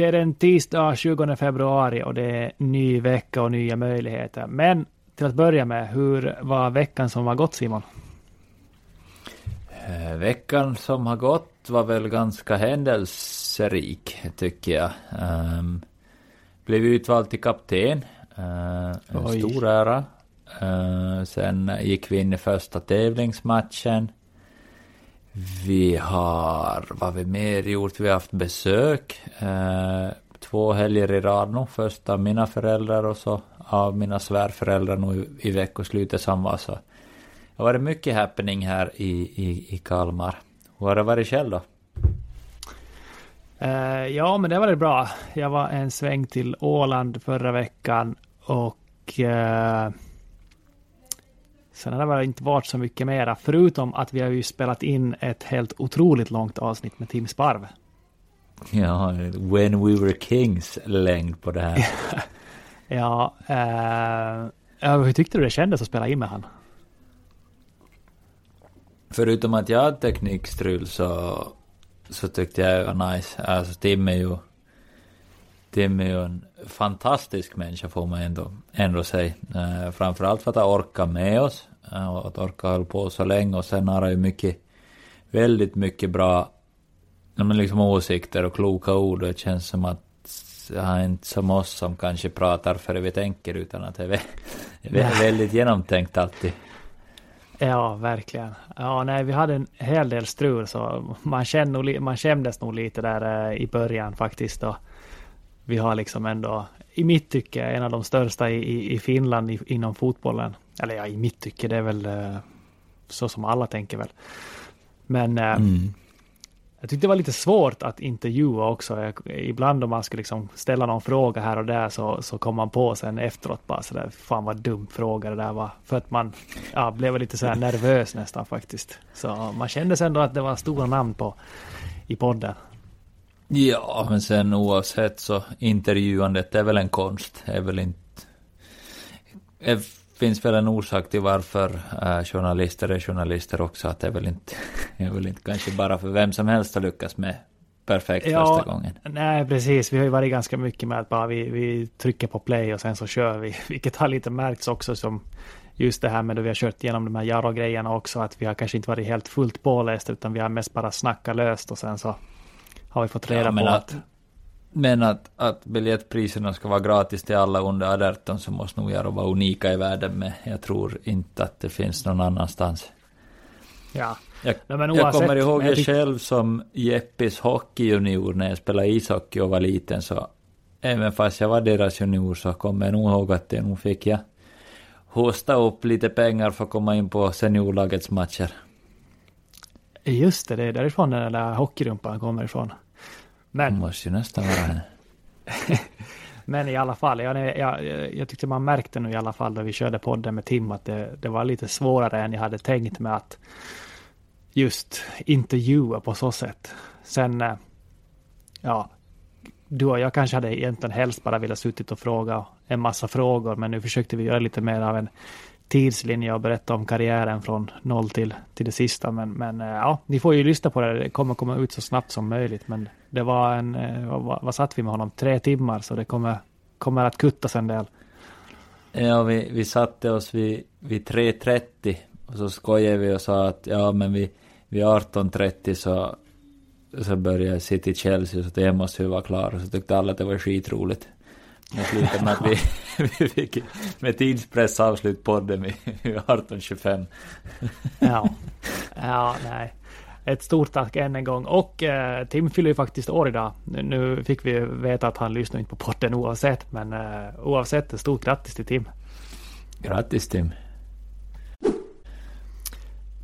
Det är den tisdag 20 februari och det är ny vecka och nya möjligheter. Men till att börja med, hur var veckan som har gått Simon? Eh, Veckan som har gått var väl ganska händelserik, tycker jag. Um, blev utvald till kapten. Uh, en stor ära. Uh, sen gick vi in i första tävlingsmatchen. Vi har, vad vi mer gjort? Vi har haft besök. Eh, två helger i rad nu. Först av mina föräldrar och så av mina svärföräldrar nu i, i veckoslutet som var så. Det har varit mycket happening här i, i, i Kalmar. Hur har det varit själv då? Eh, ja, men det var det bra. Jag var en sväng till Åland förra veckan och eh, sen har det väl inte varit så mycket mera. Förutom att vi har ju spelat in ett helt otroligt långt avsnitt med Tim Sparv. Ja, When We Were Kings längd på det här. Ja, eh, hur tyckte du det kändes att spela in med han? Förutom att jag hade teknikstrul så, så tyckte jag det var nice. Alltså Tim är ju Tim är ju en fantastisk människa får man ändå, ändå säga. Eh, framförallt för att han orkar med oss. Eh, och att orka hålla på så länge och sen har han ju mycket, väldigt mycket bra ja, men liksom åsikter och kloka ord och det känns som att han är inte som oss som kanske pratar före vi tänker utan att det är vä- det är väldigt genomtänkt alltid. Ja, verkligen. Ja, nej, vi hade en hel del strul så man, kände, li- man kändes nog lite där eh, i början faktiskt. Och vi har liksom ändå, i mitt tycke, en av de största i, i, i Finland i, inom fotbollen. Eller ja, i mitt tycke, det är väl eh, så som alla tänker väl. Men eh, Mm. jag tyckte det var lite svårt att intervjua också. Jag, ibland om man skulle liksom ställa någon fråga här och där så, så kom man på sen efteråt bara sådär, fan vad dum fråga det där var. För att man ja, blev lite så här nervös nästan faktiskt. Så man kände ändå att det var stora namn på i podden. Ja, men sen oavsett så intervjuandet är väl en konst. Är väl inte... Det finns väl en orsak till varför äh, journalister är journalister också. Att det är väl inte, är väl inte kanske bara för vem som helst att lyckas med perfekt första gången. Nej, precis. Vi har ju varit ganska mycket med att bara vi, vi trycker på play och sen så kör vi. Vilket har lite märkts också som just det här med att vi har kört igenom de här Jaro-grejerna också. Att vi har kanske inte varit helt fullt påläst utan vi har mest bara snackat löst och sen så har vi fått reda Ja, på att, men att, att biljettpriserna ska vara gratis till alla under 18 så måste nog göra vara unika i världen med. Jag tror inte att det finns någon annanstans. Ja. Jag, Nej, men jag oavsett, kommer ihåg jag själv som Jeppis hockeyjunior när jag spelade ishockey och var liten så även fast jag var deras junior så kommer jag nog ihåg att jag nog fick jag hosta upp lite pengar för att komma in på seniorlagets matcher. Just det, det är därifrån den där hockeyrumpan kommer ifrån. Men... Måste ju nästan vara henne. Men i alla fall, jag, jag, jag tyckte man märkte nu i alla fall när vi körde podden med Tim att det, det var lite svårare än jag hade tänkt med att just intervjua på så sätt. Sen, eh, ja, du och jag kanske hade egentligen helst bara velat suttit och fråga en massa frågor, men nu försökte vi göra lite mer av en tidslinje och berätta om karriären från noll till, till det sista. Men, men eh, ja, ni får ju lyssna på det. Det kommer komma ut så snabbt som möjligt. Men det var en, eh, vad, vad satt vi med honom? Tre timmar, så det kommer, kommer att kuttas en del. Ja, vi, vi satte oss vid, vid 3.30 och så skojade vi och sa att ja, men vi, vid 18.30 så, så började City Chelsea, så det måste ju vara klar. Och så tyckte alla att det var skitroligt. Det slutade med att vi, vi fick med tidspress avslut podden vid 18.25. ja, ja, nej. Ett stort tack än en gång. Och eh, Tim fyller ju faktiskt år idag. Nu, fick vi veta att han lyssnar inte på podden oavsett. Men eh, oavsett, ett stort grattis till Tim. Grattis Tim.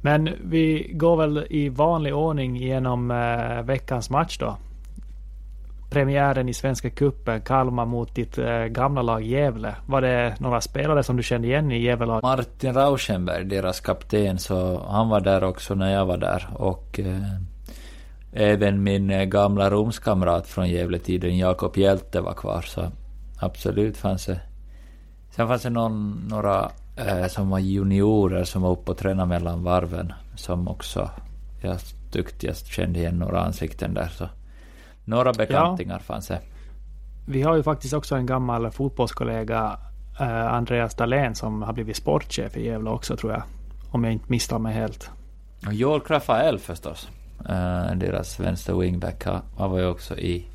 Men vi går väl i vanlig ordning genom eh, veckans match då. Premiären i Svenska Cupen, Kalmar mot ditt eh, gamla lag Gävle. Var det några spelare som du kände igen i Gävle? Martin Rauschenberg, deras kapten, så han var där också när jag var där. Och eh, även min eh, gamla rumskamrat från Gävletiden, Jakob Hjälte, var kvar. Så absolut fanns det. Sen fanns det någon, några eh, som var juniorer som var uppe och tränade mellan varven. Som också jag tyckte jag kände igen några ansikten där. Så några bekantingar ja. fanns det. Vi har ju faktiskt också en gammal fotbollskollega, eh, Andreas Dahlén, som har blivit sportchef i Gävle också tror jag. Om jag inte misstar mig helt. Och Joel Rafael förstås. Eh, deras vänster wingback. Han var ju också i,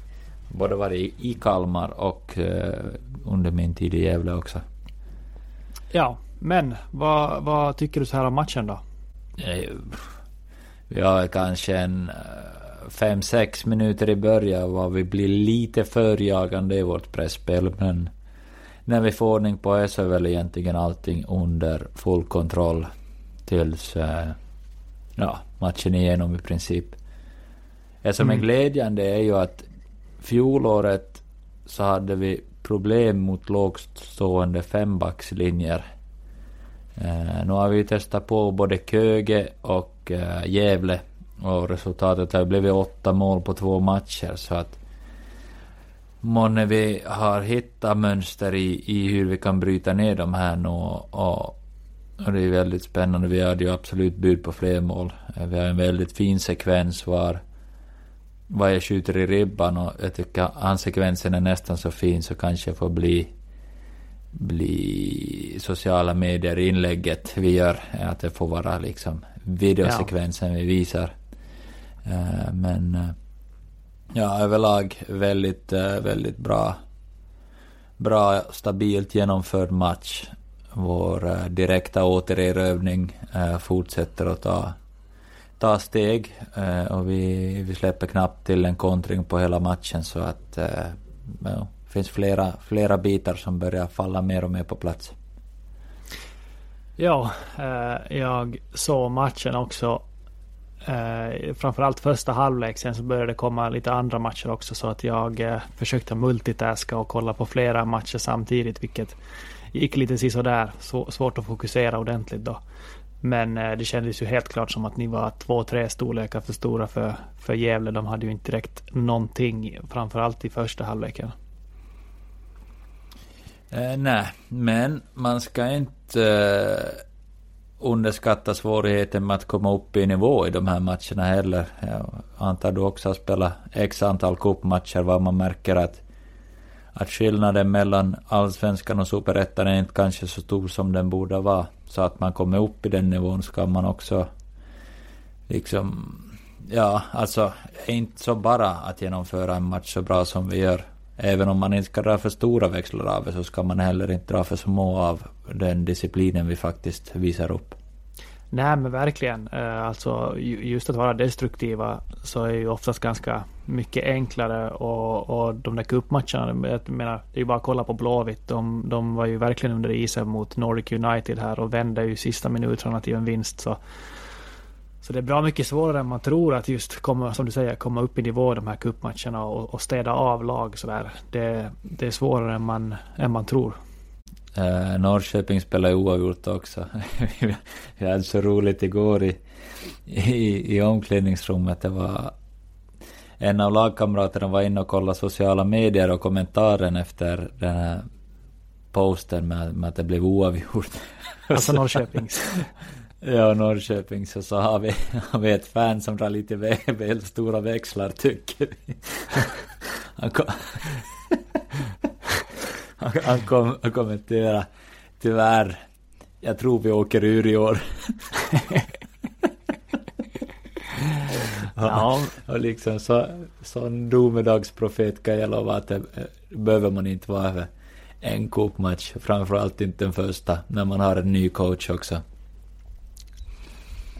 både var i, i Kalmar och eh, under min tid i Gävle också. Ja, men vad, vad tycker du så här om matchen då? Vi har kanske en fem sex minuter i början var vi blir lite förjagande i vårt pressspel men när vi får ordning på det så är väl egentligen allting under full kontroll tills eh, ja, matchen igenom i princip. Det som är mm. glädjande är ju att fjolåret så hade vi problem mot lågstående fembackslinjer. Eh, nu har vi testat på både Köge och eh, Gävle och resultatet har blivit åtta mål på två matcher så att månne vi har hittat mönster i, i hur vi kan bryta ner de här nu och, och, och det är väldigt spännande. Vi hade ju absolut bud på fler mål. Vi har en väldigt fin sekvens var var jag skjuter i ribban och jag tycker hans sekvensen är nästan så fin så kanske får bli bli sociala medier inlägget vi gör. Att det får vara liksom videosekvensen ja. vi visar. Eh, men eh, ja, överlag väldigt, eh, väldigt bra, bra, stabilt genomförd match. Vår direkta återerövning fortsätter att ta, ta steg och vi, vi släpper knappt till en kontring på hela matchen så att ja, det finns flera, flera bitar som börjar falla mer och mer på plats. Ja, jag såg matchen också Eh, framförallt första halvlek, sen så började det komma lite andra matcher också så att jag eh, försökte multitaska och kolla på flera matcher samtidigt vilket gick lite sådär. Svårt att fokusera ordentligt då. Men eh, det kändes ju helt klart som att ni var två, tre storlekar för stora för, för Gävle. De hade ju inte direkt någonting, framförallt i första halvleken. Eh, nej, men man ska inte eh, underskatta svårigheten med att komma upp i nivå i de här matcherna heller. Jag antar du också har spelat x antal cupmatcher var man märker att, att skillnaden mellan allsvenskan och superettan är inte kanske så stor som den borde vara. Så att man kommer upp i den nivån ska man också liksom, ja alltså, inte så bara att genomföra en match så bra som vi gör. Även om man inte ska dra för stora växlar av det så ska man heller inte dra för små av den disciplinen vi faktiskt visar upp. Nej men verkligen. Eh, alltså just att vara destruktiva så är ju oftast ganska mycket enklare och, och de där cupmatcherna, jag menar det är ju bara att kolla på Blåvitt. De, de var ju verkligen under isen mot Nordic United här och vände ju sista minuterna till en vinst. Så så det är bra mycket svårare än man tror att just komma, som du säger, komma upp i nivå de här cupmatcherna och, och städa av lag sådär. Det, det är svårare än man, än man tror. Eh, Norrköping spelar oavgjort också. Vi hade så roligt igår i, i, i omklädningsrummet. Det var en av lagkamraterna var inne och kollade sociala medier och kommentaren efter den här posten med, med att det blev oavgjort. Alltså Norrköpings. Ja, Norrköping så, så har, vi, har vi ett fan som drar lite väl, väl stora växlar tycker vi. Han, kom, han, han, kom, han kommenterade tyvärr, jag tror vi åker ur i år. ja. Och liksom så, sån domedagsprofet kan jag lova att det behöver man inte vara över en cupmatch, framförallt inte den första, när man har en ny coach också.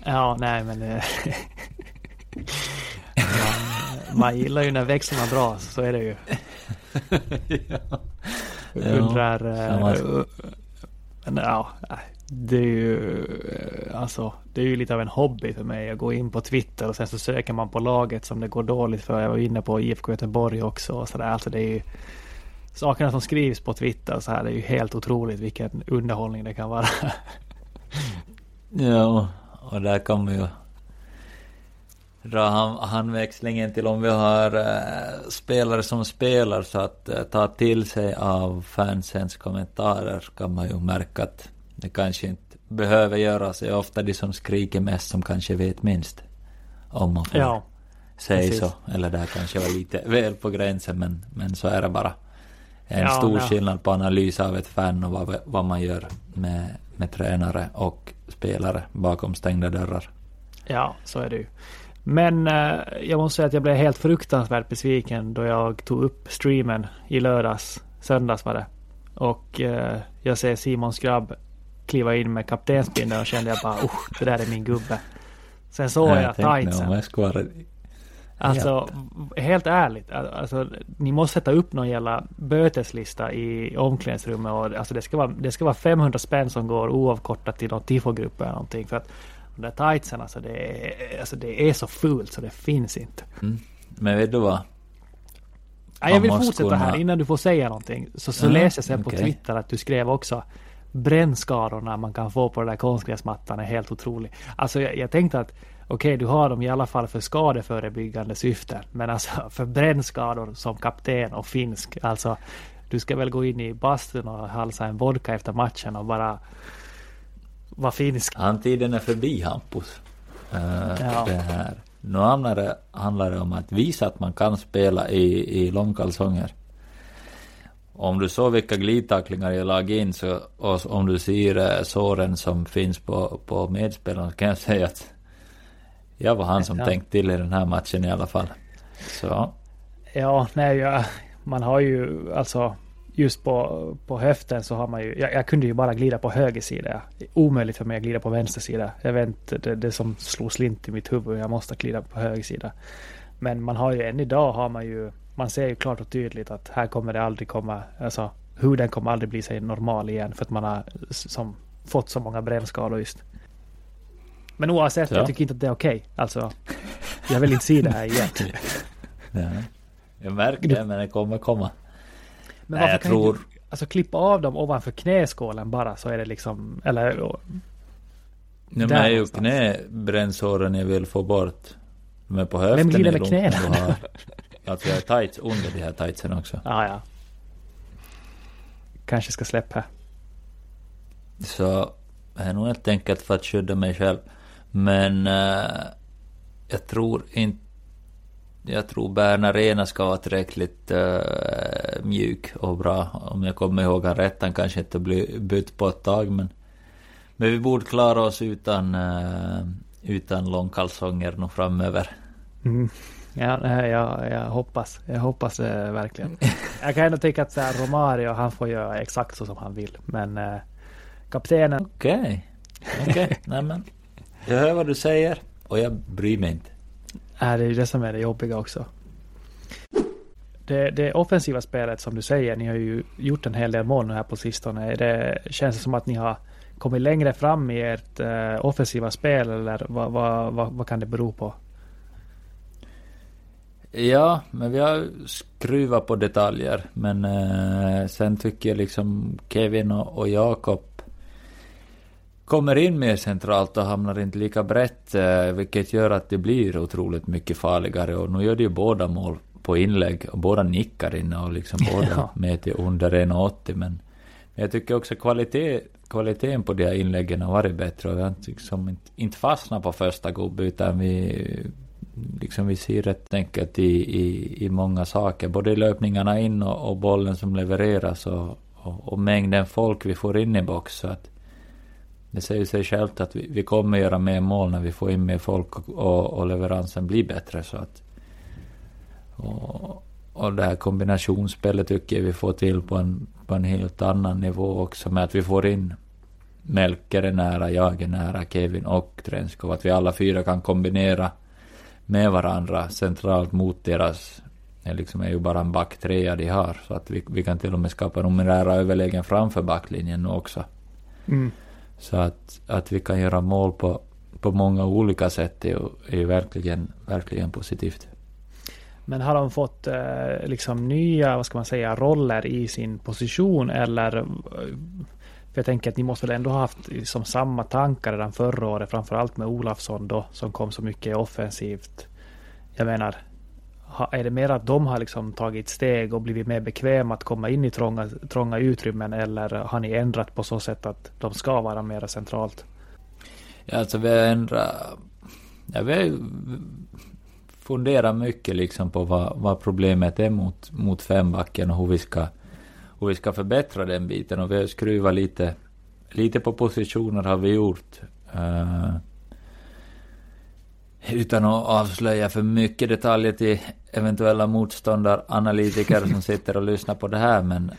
Ja, nej men... Eh, man, man gillar ju när växlarna dras, så är det ju. ja. Undrar... Ja, uh, men ja, det är ju alltså, det är ju lite av en hobby för mig att gå in på Twitter och sen så söker man på laget som det går dåligt för. Jag var inne på IFK Göteborg också och sådär. Alltså det är ju sakerna som skrivs på Twitter så här. Det är ju helt otroligt vilken underhållning det kan vara. ja, och där kommer ju dra handväxlingen till om vi har äh, spelare som spelar så att äh, ta till sig av fansens kommentarer kan man ju märka att det kanske inte behöver göras. Det är ofta de som skriker mest som kanske vet minst. Om man får ja, säga så. Eller det här kanske var lite väl på gränsen men, men så är det bara. En ja, stor ja. skillnad på analys av ett fan och vad, vad man gör med, med tränare och spelare bakom stängda dörrar. Ja, så är det ju. Men eh, jag måste säga att jag blev helt fruktansvärt besviken då jag tog upp streamen i lördags, söndags var det. Och eh, jag ser Simons grabb kliva in med kaptensbindeln och kände jag bara oh, det där är min gubbe. Sen såg jag, jag tightsen. Alltså helt ärligt, alltså, ni måste sätta upp någon jävla böteslista i omklädningsrummet och alltså, det, ska vara, det ska vara 500 spänn som går oavkortat till någon tifogrupp eller någonting. För att de där tightsen alltså det, är, alltså det är så fult så det finns inte. Mm. Men vet du vad? Ja, jag vill fortsätta kunna... här innan du får säga någonting. Så, så mm, läser jag sen okay. på Twitter att du skrev också brännskadorna man kan få på den där konstgräsmattan är helt otrolig. Alltså jag, jag tänkte att okej, du har dem i alla fall för skadeförebyggande syften. Men alltså för brännskador som kapten och finsk. Alltså du ska väl gå in i bastun och halsa en vodka efter matchen och bara vara finsk. Han tiden är förbi Hampus. Uh, ja. det här. Nu handlar det, handlar det om att visa att man kan spela i, i långkalsonger. Om du såg vilka glidtacklingar jag lag in så, och om du ser eh, såren som finns på, på medspelarna så kan jag säga att jag var han som ja. tänkte till i den här matchen i alla fall. Så. Ja, nej, jag, man har ju alltså just på, på höften så har man ju, jag, jag, kunde ju bara glida på höger sida. Omöjligt för mig att glida på vänster sida. Jag vet inte, det, det som slog slint i mitt huvud, jag måste glida på höger sida. Men man har ju än idag har man ju, man ser ju klart och tydligt att här kommer det aldrig komma, alltså huden kommer aldrig bli sig normal igen för att man har som, fått så många brännskador just. Men oavsett, ja. jag tycker inte att det är okej. Okay. Alltså, jag vill inte se det här igen. Nej. Jag märker det, men det kommer komma. Men varför Nej, jag kan tror... inte, alltså klippa av dem ovanför knäskålen bara så är det liksom, eller... Nej men är ju knäbrännsåren jag vill få bort. Men på höften Vem glider med knäna? Alltså jag har tights under de här tightsen också. Ah, ja. Kanske ska släppa. Så det är nog helt enkelt för att skydda mig själv. Men uh, jag tror inte jag tror Bern Arena ska vara tillräckligt uh, mjuk och bra. Om jag kommer ihåg han rätt. Han kanske inte blir bytt på ett tag men... Men vi borde klara oss utan, uh, utan långkalsonger nog framöver. Mm. Ja, jag, jag hoppas. Jag hoppas uh, verkligen. jag kan ändå tycka att så här, Romario, han får göra exakt så som han vill. Men uh, kaptenen... Okej. Okay. Okej, okay. nej men. Jag hör vad du säger och jag bryr mig inte. Nej, det är det som är det jobbiga också. Det, det offensiva spelet som du säger, ni har ju gjort en hel del mål nu här på sistone. Det känns som att ni har kommit längre fram i ert uh, offensiva spel eller vad, vad, vad, vad kan det bero på? Ja, men vi har skruvat på detaljer. Men eh, sen tycker jag liksom Kevin och, och Jakob kommer in mer centralt och hamnar inte lika brett, eh, vilket gör att det blir otroligt mycket farligare. Och nu gör det ju båda mål på inlägg och båda nickar inne och liksom båda ja. med till under 1,80. Men jag tycker också kvalitet, kvaliteten på de här inläggen har varit bättre och vi har liksom inte, inte fastnat på första gubbe utan vi liksom vi ser rätt enkelt i, i, i många saker, både löpningarna in och, och bollen som levereras och, och, och, mängden folk vi får in i box. Så att det säger sig självt att vi, vi kommer göra mer mål när vi får in mer folk och, och leveransen blir bättre. Så att, och, och det här kombinationsspelet tycker jag vi får till på en, på en helt annan nivå också med att vi får in Melker är nära, jag är nära, Kevin och Trenskov. Att vi alla fyra kan kombinera med varandra centralt mot deras, det liksom är ju bara en backtrea de har, så att vi, vi kan till och med skapa numerära överlägen framför backlinjen nu också. Mm. Så att, att vi kan göra mål på, på många olika sätt är ju, är ju verkligen, verkligen positivt. Men har de fått eh, liksom nya, vad ska man säga, roller i sin position eller eh, för jag tänker att ni måste väl ändå ha haft liksom samma tankar redan förra året, framförallt med Olafsson då, som kom så mycket offensivt. Jag menar, är det mer att de har liksom tagit steg och blivit mer bekväma att komma in i trånga, trånga utrymmen eller har ni ändrat på så sätt att de ska vara mer centralt? Ja, alltså vi har ändrat... Ja, vi har funderat mycket liksom på vad, vad problemet är mot, mot fembacken och hur vi ska hur vi ska förbättra den biten och vi har skruvat lite, lite på positioner har vi gjort. Uh, utan att avslöja för mycket detaljer till eventuella motståndaranalytiker som sitter och lyssnar på det här men,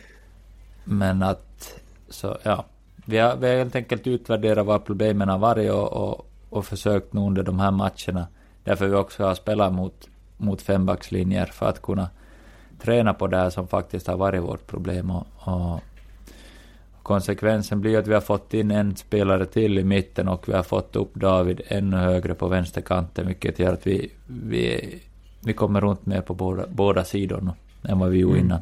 men att så ja, vi har, vi har helt enkelt utvärderat vad problemen har varit och, och, och försökt nu under de här matcherna. Därför vi också har spelat mot, mot fembackslinjer för att kunna träna på det här som faktiskt har varit vårt problem. Och, och konsekvensen blir att vi har fått in en spelare till i mitten och vi har fått upp David ännu högre på vänsterkanten, vilket gör att vi, vi, vi kommer runt mer på båda, båda sidorna än vad vi gjorde mm. innan.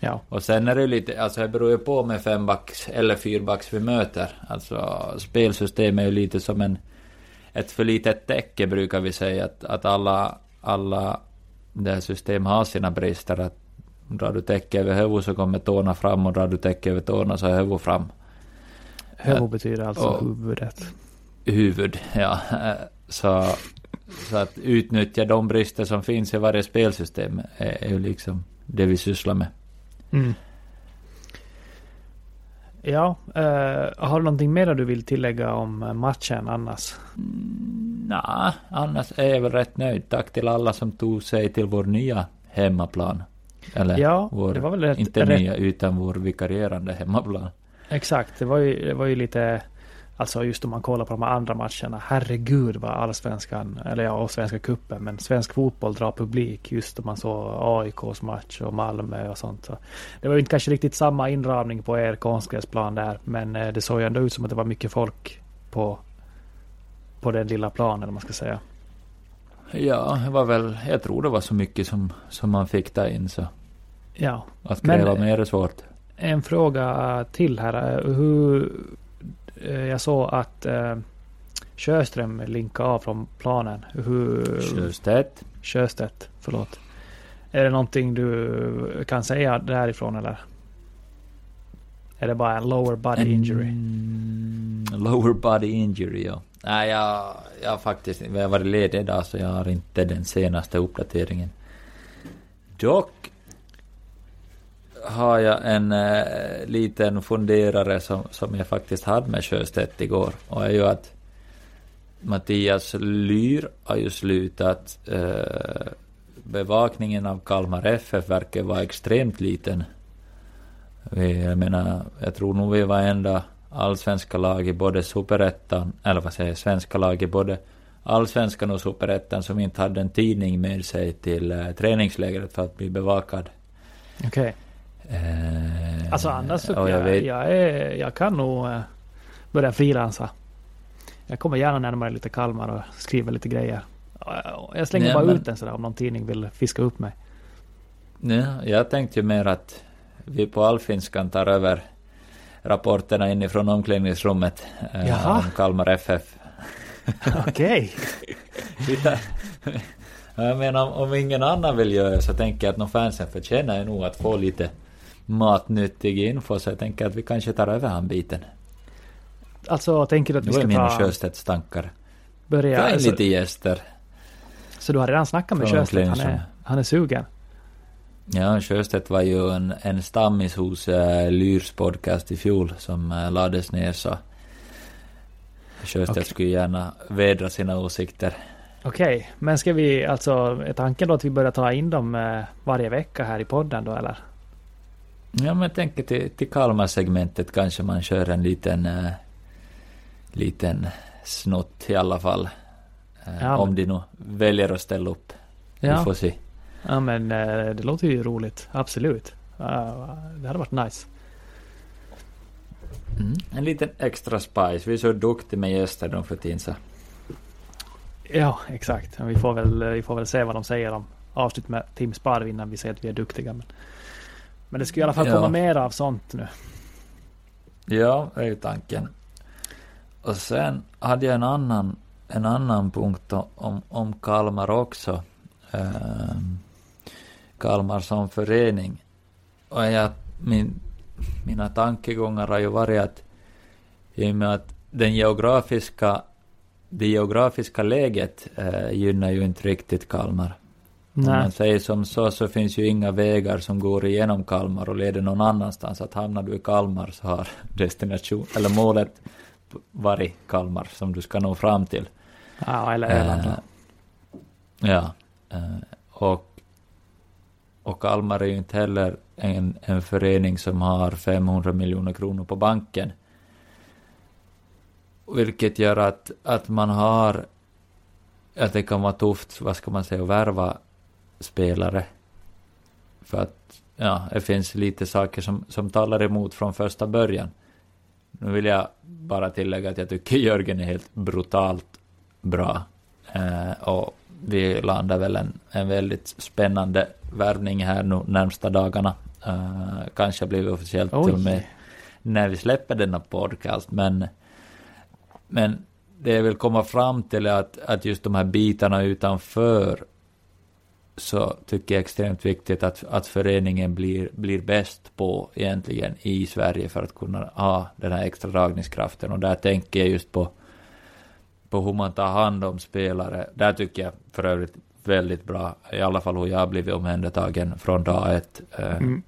Ja. Och sen är det ju lite, alltså det beror ju på med fembacks eller fyrbacks vi möter. Alltså spelsystemet är ju lite som en, ett för litet täcke brukar vi säga, att, att alla, alla det här systemet har sina brister. Att drar du täcke över huvudet så kommer tårna fram och drar du täcke över tårna så är huvudet fram. Huvud betyder alltså och, huvudet. Huvud, ja. Så, så att utnyttja de brister som finns i varje spelsystem är, ju liksom det vi sysslar med. Mm. Ja, uh, har du någonting mer du vill tillägga om matchen annars? Mm, Nej, annars är jag väl rätt nöjd. Tack till alla som tog sig till vår nya hemmaplan. Eller ja, vår, det var väl rätt, inte rätt... nya utan vår vikarierande hemmaplan. Exakt, det var ju, det var ju lite Alltså just om man kollar på de här andra matcherna. Herregud vad allsvenskan, eller ja, och svenska kuppen men svensk fotboll drar publik. Just om man såg AIKs match och Malmö och sånt. Så det var ju inte kanske riktigt samma inramning på er konstgräsplan där. Men eh, det såg ju ändå ut som att det var mycket folk på, på den lilla planen, om man ska säga. Ja, det var väl, jag tror det var så mycket som, som man fick ta in så. Ja. Att kräva men, mer är svårt. En fråga till här. Hur Eh, jag såg att eh, Sjöström linkade av från planen. Hur, Sjöstedt. Sjöstedt, förlåt. Är det någonting du kan säga därifrån eller? Är det bara en lower body injury? Mm, lower body injury, ja. Nej, jag, jag har faktiskt jag har varit ledig idag så jag har inte den senaste uppdateringen. Dock har jag en äh, liten funderare som, som jag faktiskt hade med Sjöstedt igår. Och är ju att Mattias Lyr har ju slutat. Äh, bevakningen av Kalmar FF verkar vara extremt liten. Vi, jag menar, jag tror nog vi var enda allsvenska lag i både superettan, eller vad säger svenska lag i både allsvenskan och superettan som inte hade en tidning med sig till äh, träningslägret för att bli bevakad. Okej. Okay. Eh, alltså annars så jag, jag, vet... jag, är, jag kan nog... Eh, börja frilansa. Jag kommer gärna närmare lite Kalmar och skriver lite grejer. Jag slänger Nej, bara men- ut den sådär om någon tidning vill fiska upp mig. Ja, jag tänkte ju mer att vi på allfinskan tar över rapporterna inifrån omklädningsrummet eh, Jaha. om Kalmar FF. Okej. Ja. Jag menar, om, ingen annan vill göra så tänker jag att någon fansen förtjänar nog att få lite matnyttig info, så jag tänker att vi kanske tar över han biten. Alltså tänker du att vi ska ju mina ta... Sjöstedts tankar. Börja... Ta in lite gäster. så du har redan snackat med Sjöstedt? Han är, han är sugen? Ja, Sjöstedt var ju en, en stammis hos äh, Lyrs podcast i fjol som äh, lades ner så Sjöstedt Okej. skulle gärna vädra sina åsikter. Okej, men ska vi alltså... Är tanken då att vi börjar ta in dem eh, varje vecka här i podden då eller? Ja, men jag tänker till, till Kalmar-segmentet kanske man kör en liten, äh, liten snutt i alla fall. Äh, Ja, om men- de nu väljer att ställa upp. Vi Ja. får se. Ja men eh, det låter ju roligt. Absolut. Det hade varit nice. Mm. En liten extra spice. Vi är så duktiga med gäster de för tiden så. Ja, exakt. Vi får, väl, vi får väl se vad de säger om avsnitt med Tim Sparv innan vi säger att vi är duktiga. Men, men det ska i alla fall Ja. komma mer av sånt nu. Ja, det är ju tanken. Och sen hade jag en annan, en annan punkt om, om Kalmar också. Ehm, Kalmar som förening. Och jag, min, mina tankegångar har ju varit att i och med att den geografiska, det geografiska läget eh, gynnar ju inte riktigt Kalmar. Om Nej. man säger som så, så finns ju inga vägar som går igenom Kalmar och leder någon annanstans. Att hamnar du i Kalmar så har destination, eller målet varit Kalmar som du ska nå fram till. Ja, eller Öland. Eh, ja. Eh, och, och Kalmar är ju inte heller en, en förening som har 500 miljoner kronor på banken. Vilket gör att, att man har, att det kan vara tufft, vad ska man säga, att värva spelare. För att, ja, det finns lite saker som, som talar emot från första början. Nu vill jag bara tillägga att jag tycker Jörgen är helt brutalt bra. Eh, och vi landar väl en, en väldigt spännande värvning här nu närmsta dagarna. Eh, kanske blir vi officiellt till och med när vi släpper denna podcast. Men, men det jag vill komma fram till är att, att just de här bitarna utanför så tycker jag är extremt viktigt att, att föreningen blir, blir bäst på egentligen i Sverige för att kunna ha den här extra dragningskraften. Och där tänker jag just på, på hur man tar hand om spelare. Där tycker jag för övrigt väldigt bra, i alla fall hur jag har blivit omhändertagen från dag ett. Eh, Mm.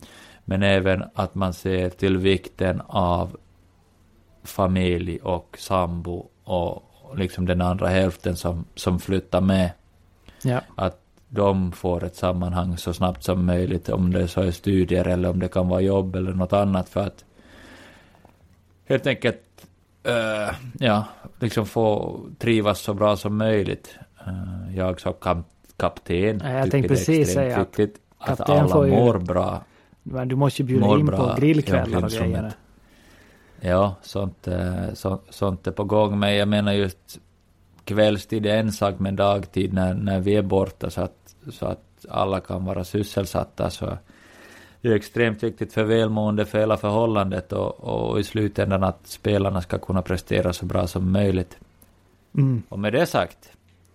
Men även att man ser till vikten av familj och sambo och liksom den andra hälften som, som flyttar med. Ja. Att de får ett sammanhang så snabbt som möjligt, om det så är studier eller om det kan vara jobb eller något annat för att helt enkelt eh, ja, liksom få trivas så bra som möjligt. Eh, jag som kap kapten Ja, jag tycker tänkte det är precis extremt säga att viktigt att kapten alla ju- mår bra. Men du måste ju bjuda in på grillkvällar och grejer. Ja, sånt, eh, så, sånt är på gång. Men jag menar just kvällstid är en sak, men dagtid när, när vi är borta så att, så att alla kan vara sysselsatta så det är extremt viktigt för välmående för hela förhållandet och, och i slutändan att spelarna ska kunna prestera så bra som möjligt. Mm. Och med det sagt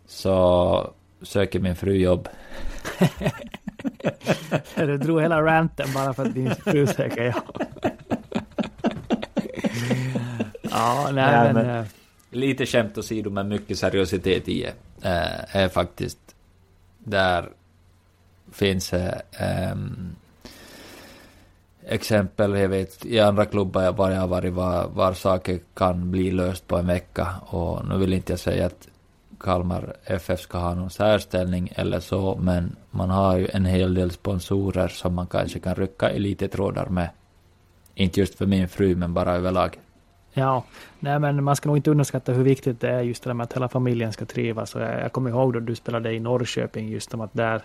så söker min fru jobb. Du drog hela ranten bara för att din fru söker jobb. ja, nej Nej, men... men- eh, Lite skämt åsido men mycket seriositet i det. Eh, är faktiskt där finns eh, ehm, exempel, jag vet i andra klubbar jag var jag har varit var, var saker kan bli löst på en vecka och nu vill inte jag säga att Kalmar FF ska ha någon särställning eller så men man har ju en hel del sponsorer som man kanske kan rycka i lite trådar med. Inte just för min fru men bara överlag. Ja, nej men man ska nog inte underskatta hur viktigt det är just det där med att hela familjen ska trivas. Och jag, jag kommer ihåg då du spelade i Norrköping just om att där,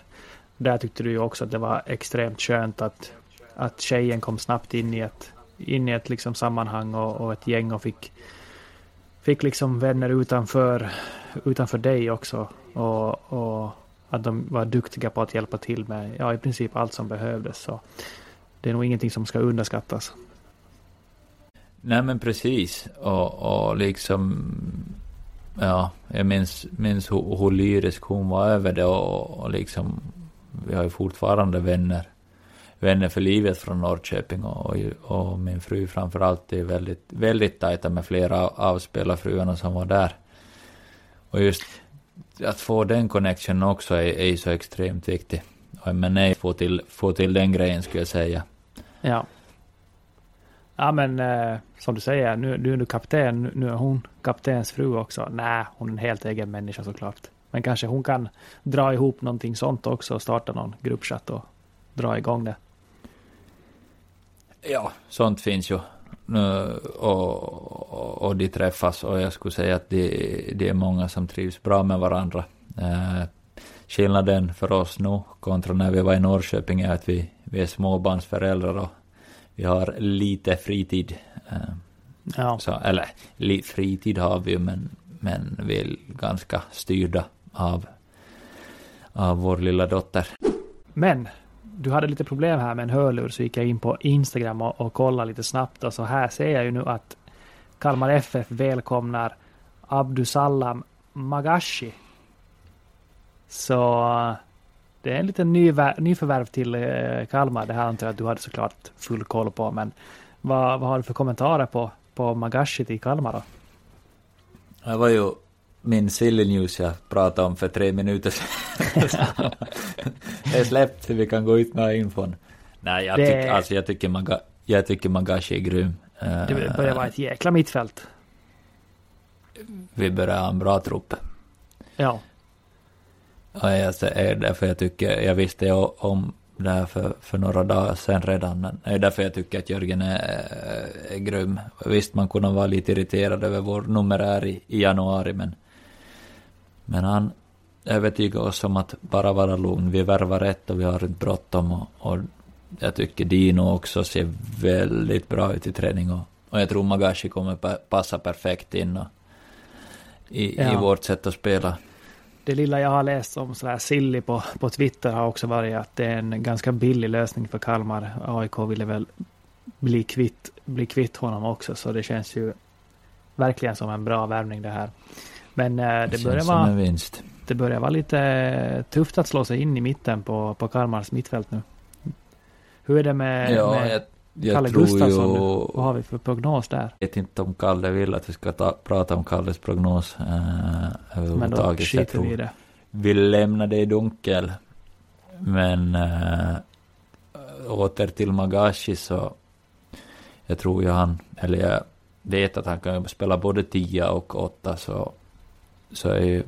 där tyckte du ju också att det var extremt skönt att, att tjejen kom snabbt in i ett, in i ett liksom sammanhang och, och ett gäng och fick, fick liksom vänner utanför, utanför dig också. Och, och att de var duktiga på att hjälpa till med ja, i princip allt som behövdes. Så det är nog ingenting som ska underskattas. Nej men precis. Och, och liksom... Ja, jag minns, minns hur, hur lyrisk hon var över det och, och liksom... Vi har ju fortfarande vänner vänner för livet från Norrköping och, och, och min fru framförallt är väldigt, väldigt tajta med flera av spelarfruarna som var där. Och just att få den connection också är, är så extremt viktigt. Men nej, få till, få till den grejen skulle jag säga. Ja. Ja men eh, som du säger, nu, nu är du kapten, nu är hon kaptens fru också. Nej, hon är en helt egen människa såklart. Men kanske hon kan dra ihop någonting sånt också och starta någon gruppchatt och dra igång det. Ja, sånt finns ju. Och, och, och de träffas och jag skulle säga att det, det är många som trivs bra med varandra. Eh, skillnaden för oss nu kontra när vi var i Norrköping är att vi, vi är småbarnsföräldrar och vi har lite fritid. Eh, ja. så, eller li, fritid har vi ju men, men vi är ganska styrda av, av vår lilla dotter. Men du hade lite problem här med en hörlur så gick jag in på Instagram och, och kollade lite snabbt och så här ser jag ju nu att Kalmar FF välkomnar Abdusallam Magashi. Så det är en liten ny, nyförvärv till eh, Kalmar. Det här antar jag att du hade såklart full koll på. Men vad, vad har du för kommentarer på, på Magashi till Kalmar då? Det var ju min silly news jag pratade om för tre minuter sedan. det är släppt, vi kan gå ut med infon. Nej, jag, det... tyck, alltså, jag, tycker Maga, jag tycker Magashi är grym. Det börjar vara ett jäkla mittfält. Vi börjar ha en bra trupp. Ja. Och jag säger därför jag tycker, jag visste om det här för, för några dagar sedan redan, men det är därför jag tycker att Jörgen är, är grym. Visst, man kunde vara lite irriterad över vår numerär i, i januari, men men han övertygade oss om att bara vara lugn. Vi värvar rätt och vi har inte bråttom. Och, och jag tycker Dino också ser väldigt bra ut i träning. Och, och jag tror Magashi kommer passa perfekt in och, i, ja. i vårt sätt att spela. Det lilla jag har läst om sådär silly på, på Twitter har också varit att det är en ganska billig lösning för Kalmar. AIK ville väl bli kvitt, bli kvitt honom också, så det känns ju verkligen som en bra värvning det här. Men eh, det, det börjar vara... Det börjar vara lite eh, tufft att slå sig in i mitten på, på Kalmars mittfält nu. Hur är det med, ja, med jag, jag Kalle Gustafsson? Ju... Vad har vi för prognos där? Jag vet inte om Kalle vill att vi ska ta, prata om Kalles prognos eh, överhuvudtaget. Men då skiter vi i det. Vi lämnar det i dunkel. Men äh, åter till Magashi så jag tror ju han, eller jag vet att han kan spela både 10 och 8 så så är ju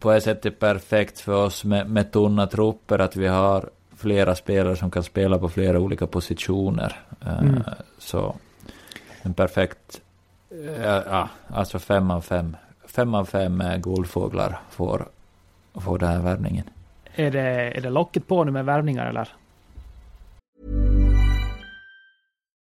på ett sätt perfekt för oss med, med tunna trupper att vi har flera spelare som kan spela på flera olika positioner. Eh, mm. Så en perfekt, ja, alltså fem av fem, fem av fem guldfåglar får, får den här värvningen. Är det, är det locket på nu med värvningar eller?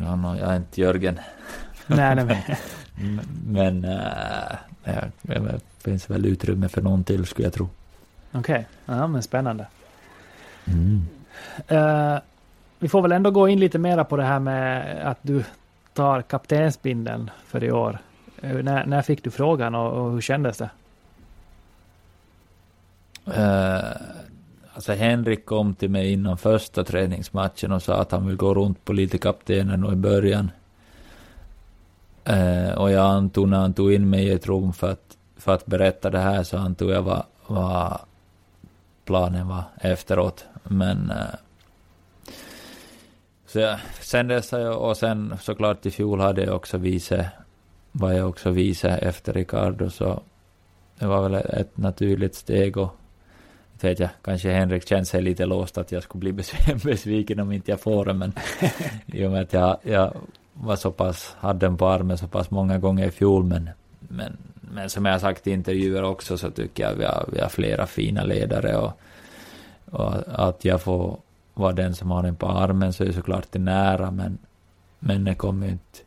Ja, no, jag är inte Jörgen. nej, nej, men... men äh, det finns väl utrymme för någon till skulle jag tro. Okej, okay. ja men spännande. Mm. Uh, vi får väl ändå gå in lite mera på det här med att du tar kaptensbindeln för i år. Eh, när, när fick du frågan och, och hur kändes det? Uh, alltså Henrik kom till mig innan första träningsmatchen och sa att han vill gå runt på lite kaptenen och i början. Eh, och jag antog när han tog in mig i ett rum för att, för att berätta det här så antog jag vad, vad planen var efteråt. Men eh, så jag, sen dess har jag, och sen såklart i fjol hade jag också vice, var jag också vice efter Ricardo så det var väl ett naturligt steg och vet jag, kanske Henrik känner sig lite låst att jag skulle bli besviken om inte jag får det, men i och med att jag, jag var så pass, hade den på armen så pass många gånger i fjol, men, men, men som jag har sagt i intervjuer också så tycker jag vi har, vi har flera fina ledare och, och att jag får vara den som har den på armen så är det såklart det nära, men, men det kommer ju inte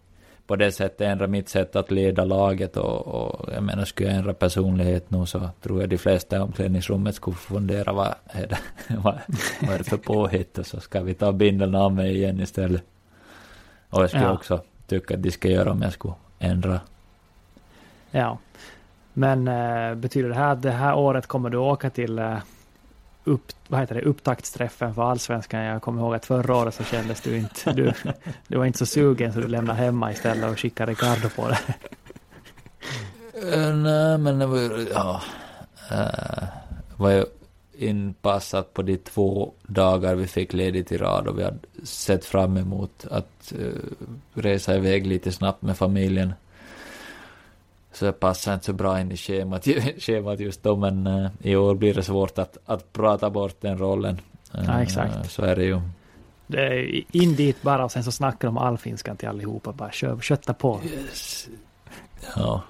på det sättet ändra mitt sätt att leda laget och, och jag menar skulle jag ändra personlighet nu så tror jag de flesta i omklädningsrummet skulle fundera vad är det, vad, vad är det för påhitt och så ska vi ta bindeln av mig igen istället. Och jag skulle ja. också tycka att de ska göra om jag skulle ändra. Ja. Men äh, betyder det här att det här året kommer du åka till äh, upp, vad heter det, upptaktsträffen för allsvenskan. Jag kommer ihåg att förra året så kändes du inte, du, du var inte så sugen så du lämnade hemma istället och skickade Ricardo på det. Uh, nej, men det var ju, ja, uh, var ju inpassat på de två dagar vi fick ledigt i rad och vi hade sett fram emot att uh, resa iväg lite snabbt med familjen. Så det passar inte så bra in i schemat, schemat just då, men uh, i år blir det svårt att, att prata bort den rollen. Uh, ja, exakt. Så är det ju. Det är in dit bara och sen så snackar de allfinskan till allihopa. Bara kör, kötta på. Yes. Ja,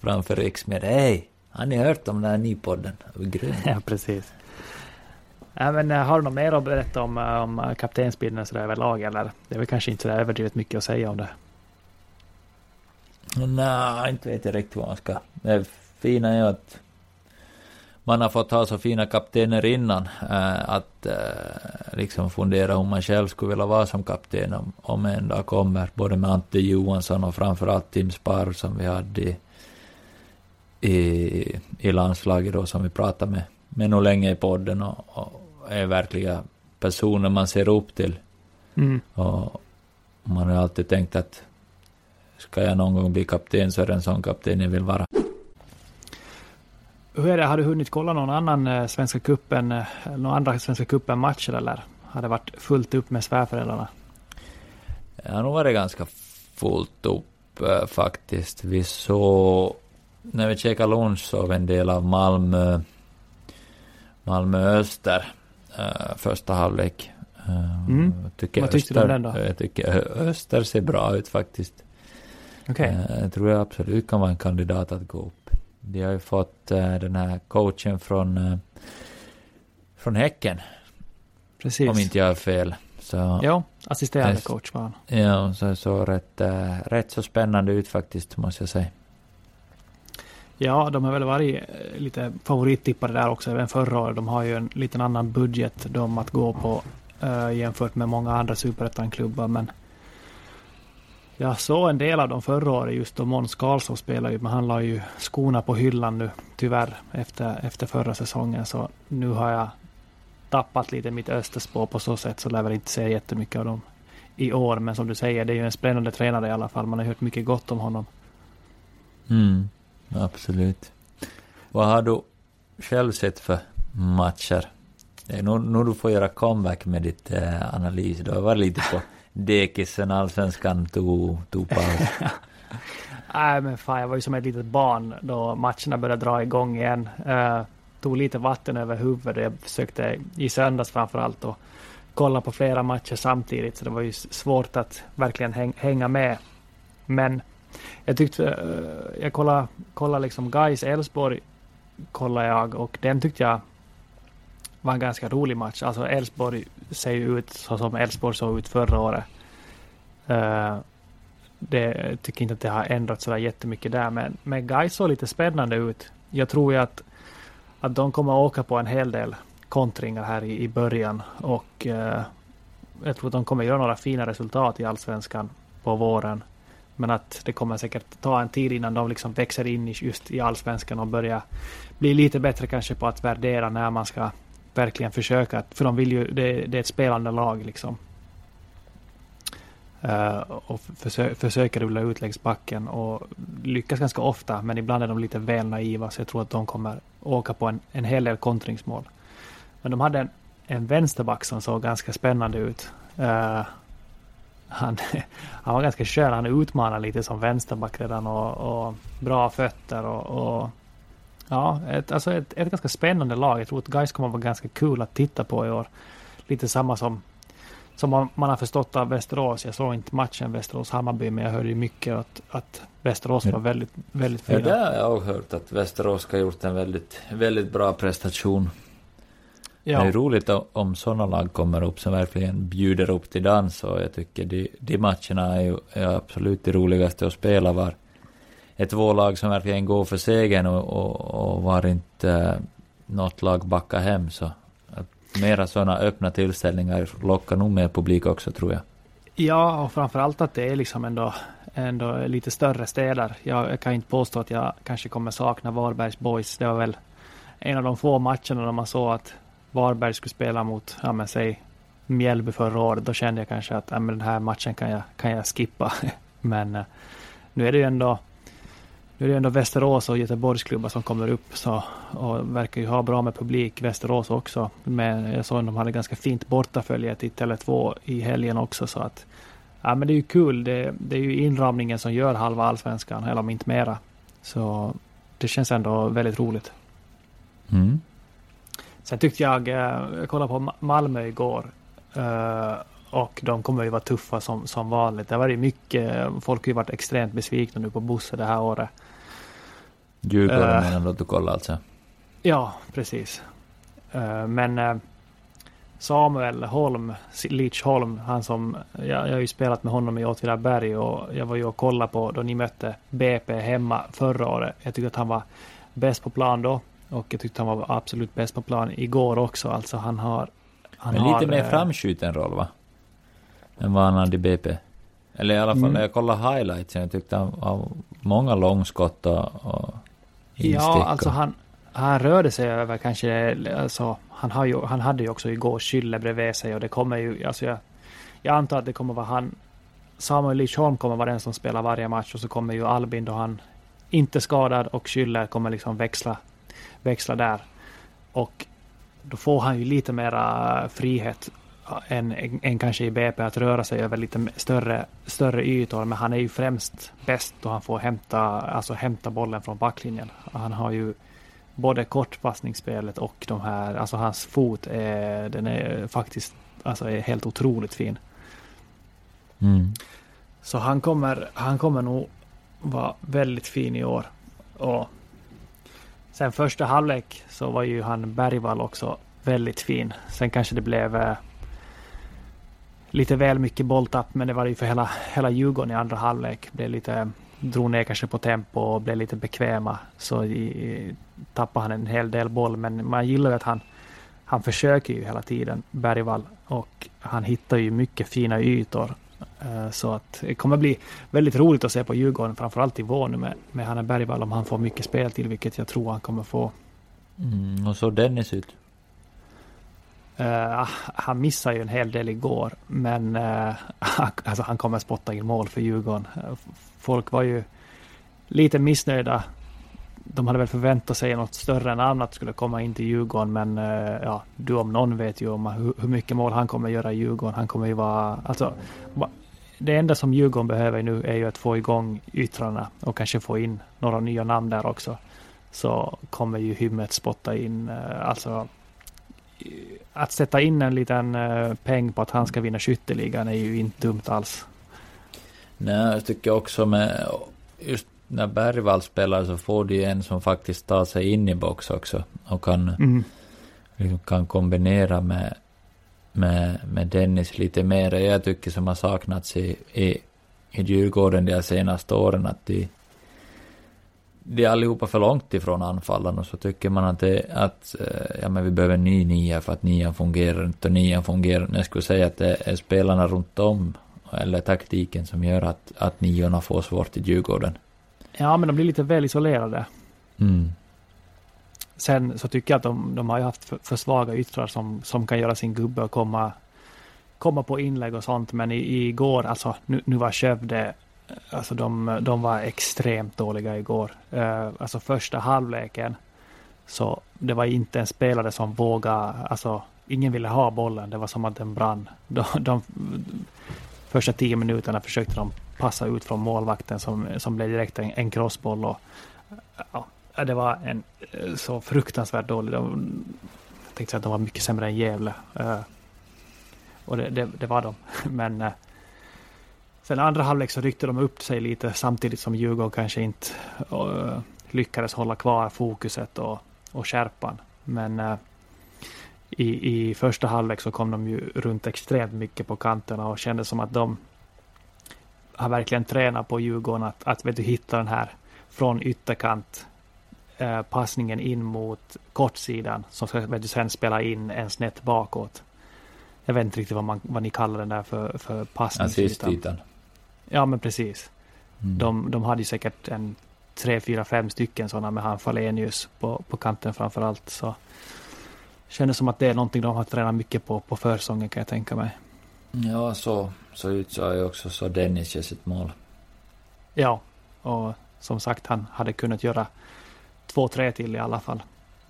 framför Riksmed. Hej, har ni hört om den här nypodden? ja, precis. Ja, men, eh, har du något mer att berätta om, om kaptensbilden sådär överlag eller? Det är väl kanske inte så överdrivet mycket att säga om det. Nej, inte vet jag riktigt vad man ska. Det fina är att man har fått ha så fina kaptener innan. Äh, att äh, liksom fundera om man själv skulle vilja vara som kapten om, om en dag kommer. Både med Ante Johansson och framförallt Tim Spar som vi hade i, i, i landslaget då som vi pratade med, med nog länge i podden och, och är verkliga personer man ser upp till. Mm. Och man har alltid tänkt att ska jag någon gång bli kapten så är det en sån kapten jag vill vara. Hur är det, har du hunnit kolla någon annan eh, Svenska cupen, eh, några andra Svenska cupen-matcher eller har det varit fullt upp med svärföräldrarna? Det har nog varit ganska fullt upp äh, faktiskt. Vi såg, när vi käkade lunch såg vi en del av Malmö, Malmö Öster, första halvlek. Mm. Tycker Vad tyckte du om den då? Jag tycker Öster ser bra ut faktiskt. Okay. Jag eh, tror jag absolut kan vara en kandidat att gå upp. De har ju fått uh, den här coachen från, uh, från Häcken. Precis. Om inte jag har fel. Så, jo, assisterande coach var han. Ja, så såg rätt, rätt så spännande ut faktiskt, måste jag säga. Ja, de har väl varit lite favorittippade där också, även förra året. De har ju en liten annan budget de att gå på uh, jämfört med många andra superettan-klubbar, men jag såg en del av dem förra året just då Måns Karlsson spelade ju, men han la ju skorna på hyllan nu tyvärr efter, efter förra säsongen. Så nu har jag tappat lite mitt österspår på så sätt så lär väl inte se jättemycket av dem i år. Men som du säger, det är ju en spännande tränare i alla fall. Man har hört mycket gott om honom. Mm, absolut. Vad har du själv sett för matcher? Nu, nu du får göra comeback med ditt eh, analys. Du har varit lite på dekisen allsvenskan tog, tog paus. Nej men fan, jag var ju som ett litet barn då matcherna började dra igång igen. Uh, tog lite vatten över huvudet. Jag försökte i söndags framförallt och kolla på flera matcher samtidigt. Så det var ju svårt att verkligen häng, hänga med. Men jag tyckte, uh, jag kollade, kollade liksom Gais Elfsborg kollade jag och den tyckte jag var en ganska rolig match. Alltså Elfsborg ser ju ut så som Elfsborg såg ut förra året. Uh, det tycker inte att det har ändrats sådär jättemycket där, men, men Gais såg lite spännande ut. Jag tror ju att, att de kommer att åka på en hel del kontringar här i, i början och uh, jag tror att de kommer göra några fina resultat i allsvenskan på våren. Men att det kommer säkert ta en tid innan de liksom växer in just i allsvenskan och börjar bli lite bättre kanske på att värdera när man ska verkligen försöka. För de vill ju, det, det är ett spelande lag liksom. Uh, och försö försöker rulla ut längs backen och lyckas ganska ofta men ibland är de lite väl naiva så jag tror att de kommer åka på en, en hel del kontringsmål. Men de hade en, en vänsterback som såg ganska spännande ut. Uh, han, han var ganska skön. Han utmanade lite som vänsterback redan och, och bra fötter och, och ja, ett, alltså ett, ett ganska spännande lag. Jag tror att Gais kommer att vara ganska kul att titta på i år. Lite samma som som man, man, har förstått av Västerås. Jag såg inte matchen Västerås-Hammarby men jag hörde ju mycket att, att Västerås var väldigt, väldigt fina. Ja, det har jag också hört att Västerås har gjort en väldigt, väldigt bra prestation. Ja. Det är roligt om sådana lag kommer upp som verkligen bjuder upp till dans och jag tycker de, de matcherna är ju är absolut det roligaste att spela var är två lag som verkligen går för segern och, och, och var inte eh, något lag backa hem så mera sådana öppna tillställningar lockar nog mer publik också tror jag. Ja, och framförallt att det är liksom ändå, ändå lite större städer. Jag, jag kan inte påstå att jag kanske kommer sakna Varbergs Boys. Det var väl en av de få matcherna där man såg att Varberg skulle spela mot, ja men säg Mjällby förra året. Då kände jag kanske att ja, men den här matchen kan jag, kan jag skippa. men eh, nu är det ju ändå nu är det ändå Västerås och Göteborgsklubbar som kommer upp så, och verkar ju ha bra med publik. Västerås också. Men jag såg att de hade ganska fint bortafölje till Tele2 i helgen också. Så att, ja, men det är ju kul. Det, det är ju inramningen som gör halva allsvenskan, eller om inte mera. Så det känns ändå väldigt roligt. Mm. Sen tyckte jag, eh, jag kollade på Malmö igår. Eh, och de kommer ju vara tuffa som, som vanligt. Det har varit mycket, folk har ju varit extremt besvikna nu på Bosse det här året. Djurgården uh, menar du att du kollar alltså? Ja, precis. Uh, men uh, Samuel Holm, Leach Holm, han som, jag, jag har ju spelat med honom i Åtvidaberg och jag var ju och kollade på då ni mötte BP hemma förra året. Jag tyckte att han var bäst på plan då och jag tyckte han var absolut bäst på plan igår också. Alltså han har... Han Men lite har, mer framskjuten roll va? än vad han hade i BP. Eller i alla fall, mm. jag kollade highlights, jag tyckte han har många långskott och, och Ja, alltså han, han rörde sig över kanske, alltså han, har ju, han hade ju också igår Schüller bredvid sig och det kommer ju, alltså jag, jag antar att det kommer vara han, Samuel Lichholm kommer vara den som spelar varje match och så kommer ju Albin då han inte skadad och Schüller kommer liksom växla, växla där. Och då får han ju lite mera frihet än, än kanske i BP att röra sig över lite större, större ytor. Men han är ju främst bäst då han får hämta, alltså hämta bollen från backlinjen. Han har ju både kortpassningsspelet och de här, alltså hans fot är, den är faktiskt alltså är helt otroligt fin. Mm. Så han kommer, han kommer nog vara väldigt fin i år. Och sen första halvlek så var ju han Bergvall också väldigt fin. Sen kanske det blev eh, lite väl mycket bolltapp, men det var ju för hela, hela Djurgården i andra halvlek. Blev lite, drog ner kanske på tempo och blev lite bekväma. Så i, tappade han en hel del boll, men man gillar ju att han, han försöker ju hela tiden, Bergvall. Och han hittar ju mycket fina ytor. Eh, så att det kommer bli väldigt roligt att se på Djurgården, framförallt i vår nu med, med Hanna Bergvall om han får mycket spel till, vilket jag tror han kommer få. Mm, och så Dennis ut. Uh, han missade ju en hel del igår, men uh, alltså han kommer spotta in mål för Djurgården. Eh, folk var ju lite missnöjda. De hade väl förväntat sig något större än annat skulle komma in till Djurgården, men uh, ja, du om någon vet ju om hur, hur, mycket mål han kommer göra i Djurgården. Han kommer ju vara, alltså, det enda som Djurgården behöver nu är ju att få igång yttrarna och kanske få in några nya namn där också. Så kommer ju Hymmet spotta in, alltså att sätta in en liten uh, peng på att han ska vinna skytteligan är ju inte dumt alls. Nej, jag tycker också med just när Bergvall spelar så får du en som faktiskt tar sig in i box också och kan, mm. liksom kan kombinera med, med, med Dennis lite mer. Jag tycker som har saknats i, i, i Djurgården de senaste åren att de de är allihopa för långt ifrån anfallen och så tycker man att, det, att eh, ja, men vi behöver en ny nia för att nian fungerar inte och nian fungerar. Jag skulle säga att det är spelarna runt om eller taktiken som gör att, att niorna får svårt i Djurgården. Ja, men de blir lite väl isolerade. Mm. Sen så tycker jag att de, de har haft för, för, svaga yttrar som, som kan göra sin gubbe och komma, komma på inlägg och sånt. Men i, igår, alltså nu, nu var Skövde, alltså de, de var extremt dåliga igår. Uh, alltså första halvleken, så det var inte en spelare som vågade, alltså ingen ville ha bollen. Det var som att den brann. De, de, första tio minuterna försökte de passa ut från målvakten som, som blev direkt en, en crossboll. Och, ja, det var en eh, så fruktansvärt dålig. De, jag tänkte säga att de var mycket sämre än Gävle. Uh, och det, det, det, var de. Men uh, sen andra halvlek så ryckte de upp sig lite samtidigt som Djurgården kanske inte uh, lyckades hålla kvar fokuset och, och skärpan. Men i, i första halvlek så kom de ju runt extremt mycket på kanterna och kändes som att de har verkligen tränat på Djurgården att, att vet du, hitta den här från ytterkant eh, passningen in mot kortsidan som ska vet du, sen spela in en snett bakåt. Jag vet inte riktigt vad, man, vad ni kallar den där för, för passningsytan. Ja, men precis. Mm. De, de hade ju säkert en tre, fyra, fem stycken sådana med han Falenius på, på kanten framför allt. Så kändes som att det är någonting de har tränat mycket på på försäsongen kan jag tänka mig. Ja, så, så utsade ju också så Dennis sitt mål. Ja, och som sagt han hade kunnat göra två, tre till i alla fall.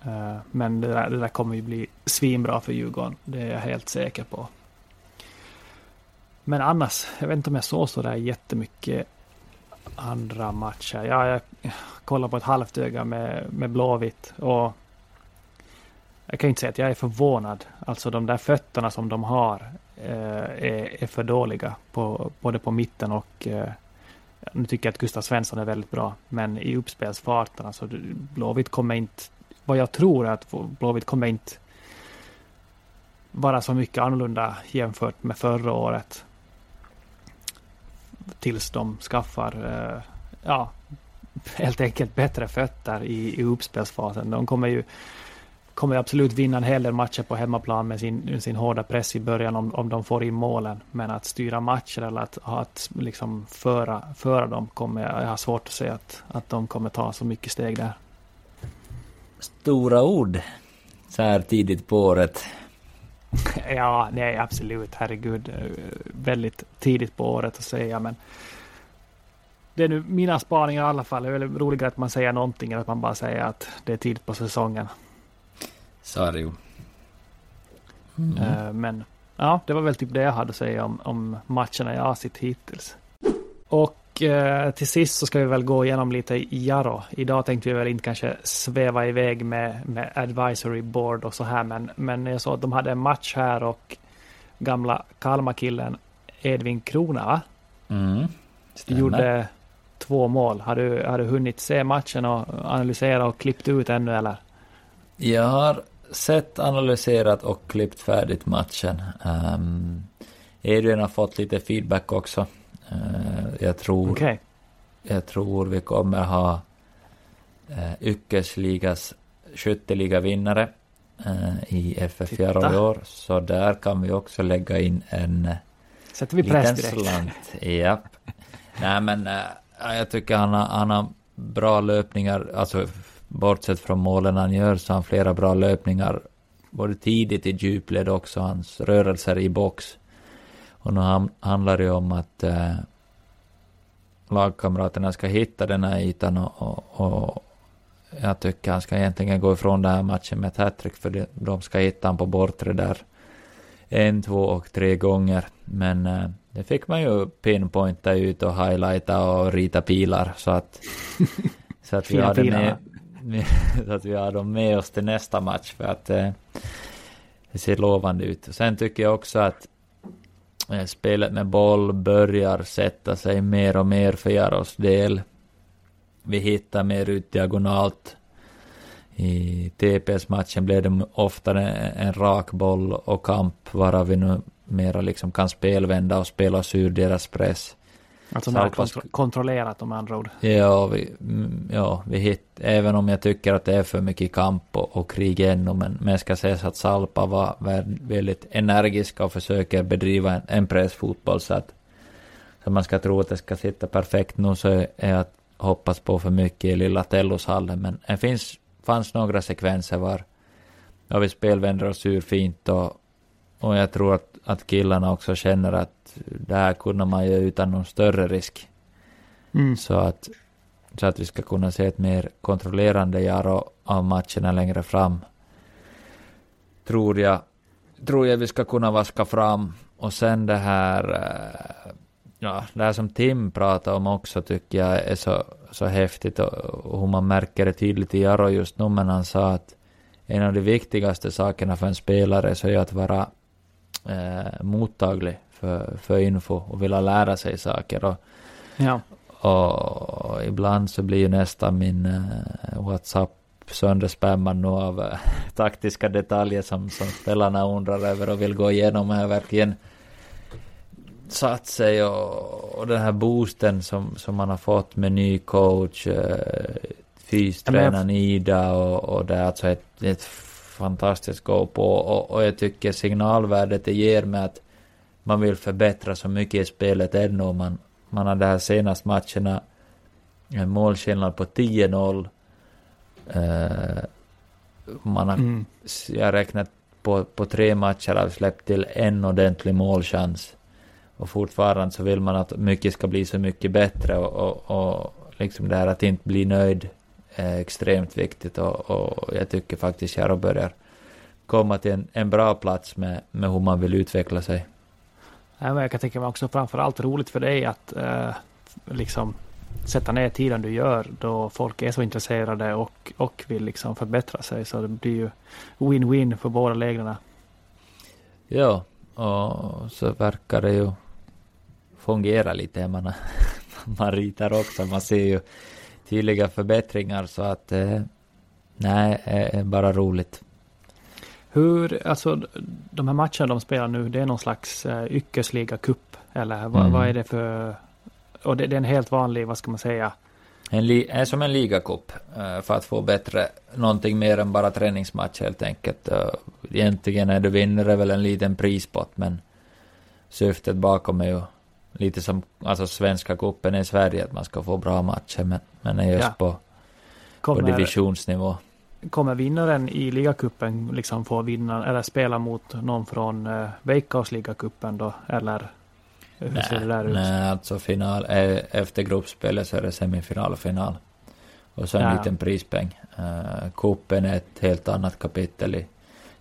Eh, men det där, det där kommer ju bli svinbra för Djurgården. Det är jag helt säker på. Men annars, jag vet inte om jag såg så där jättemycket andra matcher. Ja, jag kollar på ett halvt öga med, med Blåvitt och jag kan inte säga att jag är förvånad. Alltså de där fötterna som de har eh, är, är, för dåliga på, både på mitten och eh, nu tycker jag att Gustav Svensson är väldigt bra, men i uppspelsfarten, alltså Blåvitt kommer inte, vad jag tror är att Blåvitt kommer inte vara så mycket annorlunda jämfört med förra året. Tills de skaffar, eh, ja, helt enkelt bättre fötter i, i uppspelsfasen. De kommer ju kommer absolut vinna en hel del matcher på hemmaplan med sin, sin hårda press i början om, om de får in målen. Men att styra matcher eller att, att liksom föra, föra dem kommer jag, ha har svårt att se att, att de kommer ta så mycket steg där. Stora ord så här tidigt på året. ja, nej absolut, herregud. Väldigt tidigt på året att säga men det är nu mina spaningar i alla fall. Det är väl roligare att man säger någonting än att man bara säger att det är tid på säsongen. Så är det ju. Mm. Uh, men ja, det var väl typ det jag hade att säga om, om matcherna jag har sett hittills. Och uh, till sist så ska vi väl gå igenom lite Jaro. Idag tänkte vi väl inte kanske sväva iväg med, med advisory board och så här, men, men jag såg att de hade en match här och gamla Kalmarkillen Edvin Krona mm, gjorde två mål. Har du, har du hunnit se matchen och analysera och klippt ut ännu eller? Jag har sett, analyserat och klippt färdigt matchen. Um, Adrian har fått lite feedback också. Uh, jag tror... Okay. Jag tror vi kommer ha uh, Yrkesligas skytteliga-vinnare uh, i FF i år. Så där kan vi också lägga in en Sätter vi press direkt? slant. Japp. Nej men jag tycker han har, han har bra löpningar, alltså bortsett från målen han gör så har han flera bra löpningar både tidigt i djupled också, hans rörelser i box. Och nu handlar det om att eh, lagkamraterna ska hitta den här ytan och, och, och, jag tycker han ska egentligen gå ifrån den här matchen med ett hattrick för de, de ska hitta honom på bortre där en, två och tre gånger. Men eh, det fick man ju pinpointa ut och highlighta och rita pilar så att så att vi hade med, så att vi har dem med oss till nästa match för att eh, det ser lovande ut. Sen tycker jag också att Eh, spelet med boll börjar sätta sig mer och mer för Jaros del. Vi hittar mer ut diagonalt. I TPS-matchen blev det oftare en rak boll och kamp, varav vi nu mera liksom kan spelvända och spela oss ur deras press. Alltså mer kontro kontrollerat om andra ord. Ja, vi, mm, ja, vi hit, även om jag tycker att det är för mycket kamp och, och krig ännu, men, men ska säga så att Salpa var väldigt energiska och försöker bedriva en, en pressfotboll så att så man ska tro att det ska sitta perfekt nu så är jag hoppas på för mycket i lilla Telloshallen, men det finns, fanns några sekvenser var, var vi spelvänder oss ur fint och, och jag tror att, att killarna också känner att det här kunde man ju utan någon större risk. Mm. Så, att, så att vi ska kunna se ett mer kontrollerande Jaro av matcherna längre fram. Tror jag, tror jag vi ska kunna vaska fram. Och sen det här, eh, ja, det här som Tim pratade om också tycker jag är så, så häftigt och, och hur man märker det tydligt i Jaro just nu, men han sa att en av de viktigaste sakerna för en spelare så är att vara eh, mottaglig för, för info och vilja lära sig saker. Och, ja. och ibland så blir ju nästan min uh, WhatsApp sönderspämmad nu av uh, taktiska detaljer som, som spelarna undrar över och vill gå igenom. Har verkligen satt sig och, och den här boosten som, som man har fått med ny coach, uh, fystränaren Ida och, och det är alltså ett, ett fantastiskt gå på och, och jag tycker signalvärdet det ger med att man vill förbättra så mycket i spelet ännu. Man, man har de här senaste matcherna en målskillnad på 10-0. Uh, man har, mm. jag räknat på, på tre matcher har släppt till en ordentlig målchans. Och fortfarande så vill man att mycket ska bli så mycket bättre och, och, och liksom det här att inte bli nöjd är extremt viktigt och, och jag tycker faktiskt Jaro börjar komma till en, en bra plats med, med hur man vill utveckla sig. Jag kan tänka mig också framförallt roligt för dig att eh, liksom sätta ner tiden du gör då folk är så intresserade och, och vill liksom förbättra sig. Så det blir ju win-win för båda lägren. Ja, och så verkar det ju fungera lite. Man, man ritar också, man ser ju tydliga förbättringar så att eh, nej, är bara roligt. Hur, alltså de här matcherna de spelar nu, det är någon slags uh, yrkesliga cup eller vad, mm. vad är det för, och det, det, är en helt vanlig, vad ska man säga? En li, är som en ligacup uh, för att få bättre, någonting mer än bara träningsmatch helt enkelt. Uh, egentligen är du vinner väl en liten prispott men syftet bakom är ju lite som alltså svenska cupen i Sverige att man ska få bra matcher men, men är just ja. på, Kommer, på divisionsnivå kommer vinnaren i ligacupen liksom få vinna eller spela mot någon från uh, Veikkaus ligacupen då? Eller hur nej, ser det där ut? Nej, alltså final, efter gruppspelet så är det semifinal och final. Och så en ja. liten prispeng. Uh, kuppen är ett helt annat kapitel i,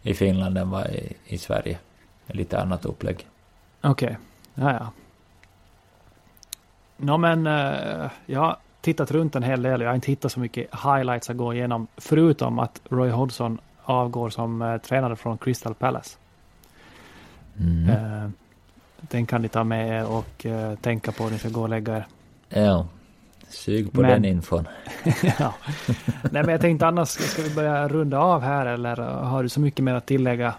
i Finland än vad i, i Sverige. Lite annat upplägg. Okej, okay. ja ja. Nå men, uh, ja, tittat runt en hel del. Jag har inte hittat så mycket highlights att gå igenom. Förutom att Roy Hodgson avgår som uh, tränare från Crystal Palace. Mm. Uh, den kan ni ta med er och uh, tänka på när ni ska gå och lägga er. Ja, sug på men, den infon. ja. Nej men jag tänkte annars, ska vi börja runda av här eller har du så mycket mer att tillägga?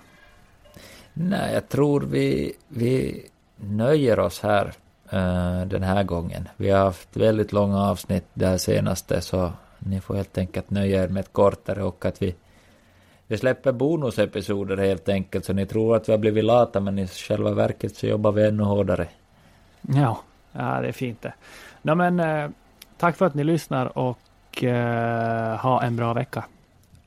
Nej, jag tror vi, vi nöjer oss här uh, den här gången. Vi har haft väldigt långa avsnitt där senaste så ni får helt enkelt nöja er med ett kortare och att vi vi släpper bonusepisoder helt enkelt så ni tror att vi har blivit lata men i själva verket så jobbar vi ännu hårdare. Ja, ja det är fint det. No, men, eh, tack för att ni lyssnar och eh, ha en bra vecka.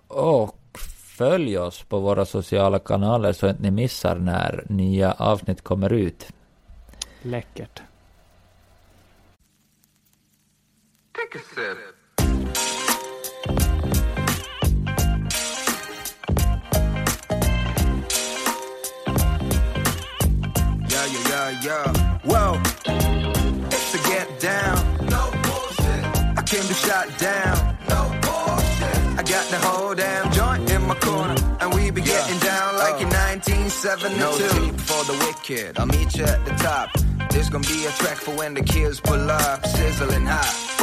Och följ oss på våra sociala kanaler så att ni missar när nya avsnitt kommer ut. Läckert. Take a sip. Yeah, yeah, yeah, yeah. Whoa, it's a get down. No bullshit. I came to shut down. No bullshit. I got the whole damn joint in my corner, and we be getting yeah. down like uh. in 1972. No sleep for the wicked. I'll meet you at the top. There's gonna be a track for when the kids pull up, sizzling hot.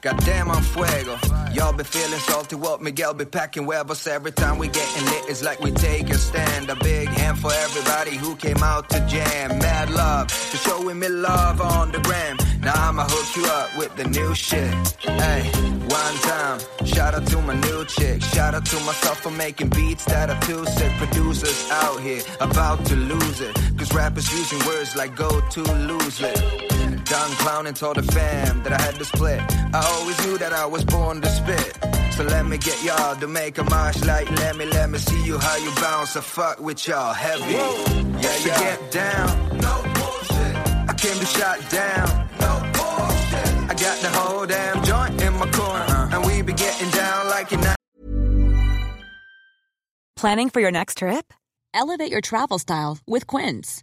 Goddamn, I'm fuego. Y'all be feeling salty, what Miguel be packing huevos every time we getting lit. It's like we take a stand. A big hand for everybody who came out to jam. Mad love for showing me love on the gram. Now I'ma hook you up with the new shit. Hey, one time, shout out to my new chick. Shout out to myself for making beats that are too sick. Producers out here about to lose it. Cause rappers using words like go to lose it. Done clowning, told the fam that I had to split. I always knew that I was born to spit. So let me get y'all to make a march like let me, let me see you how you bounce. I fuck with y'all heavy. Yeah, yeah. So get down. No bullshit. I came to shot down. No bullshit. I got the whole damn joint in my corner. Uh-huh. And we be getting down like you're not. Planning for your next trip? Elevate your travel style with Quince.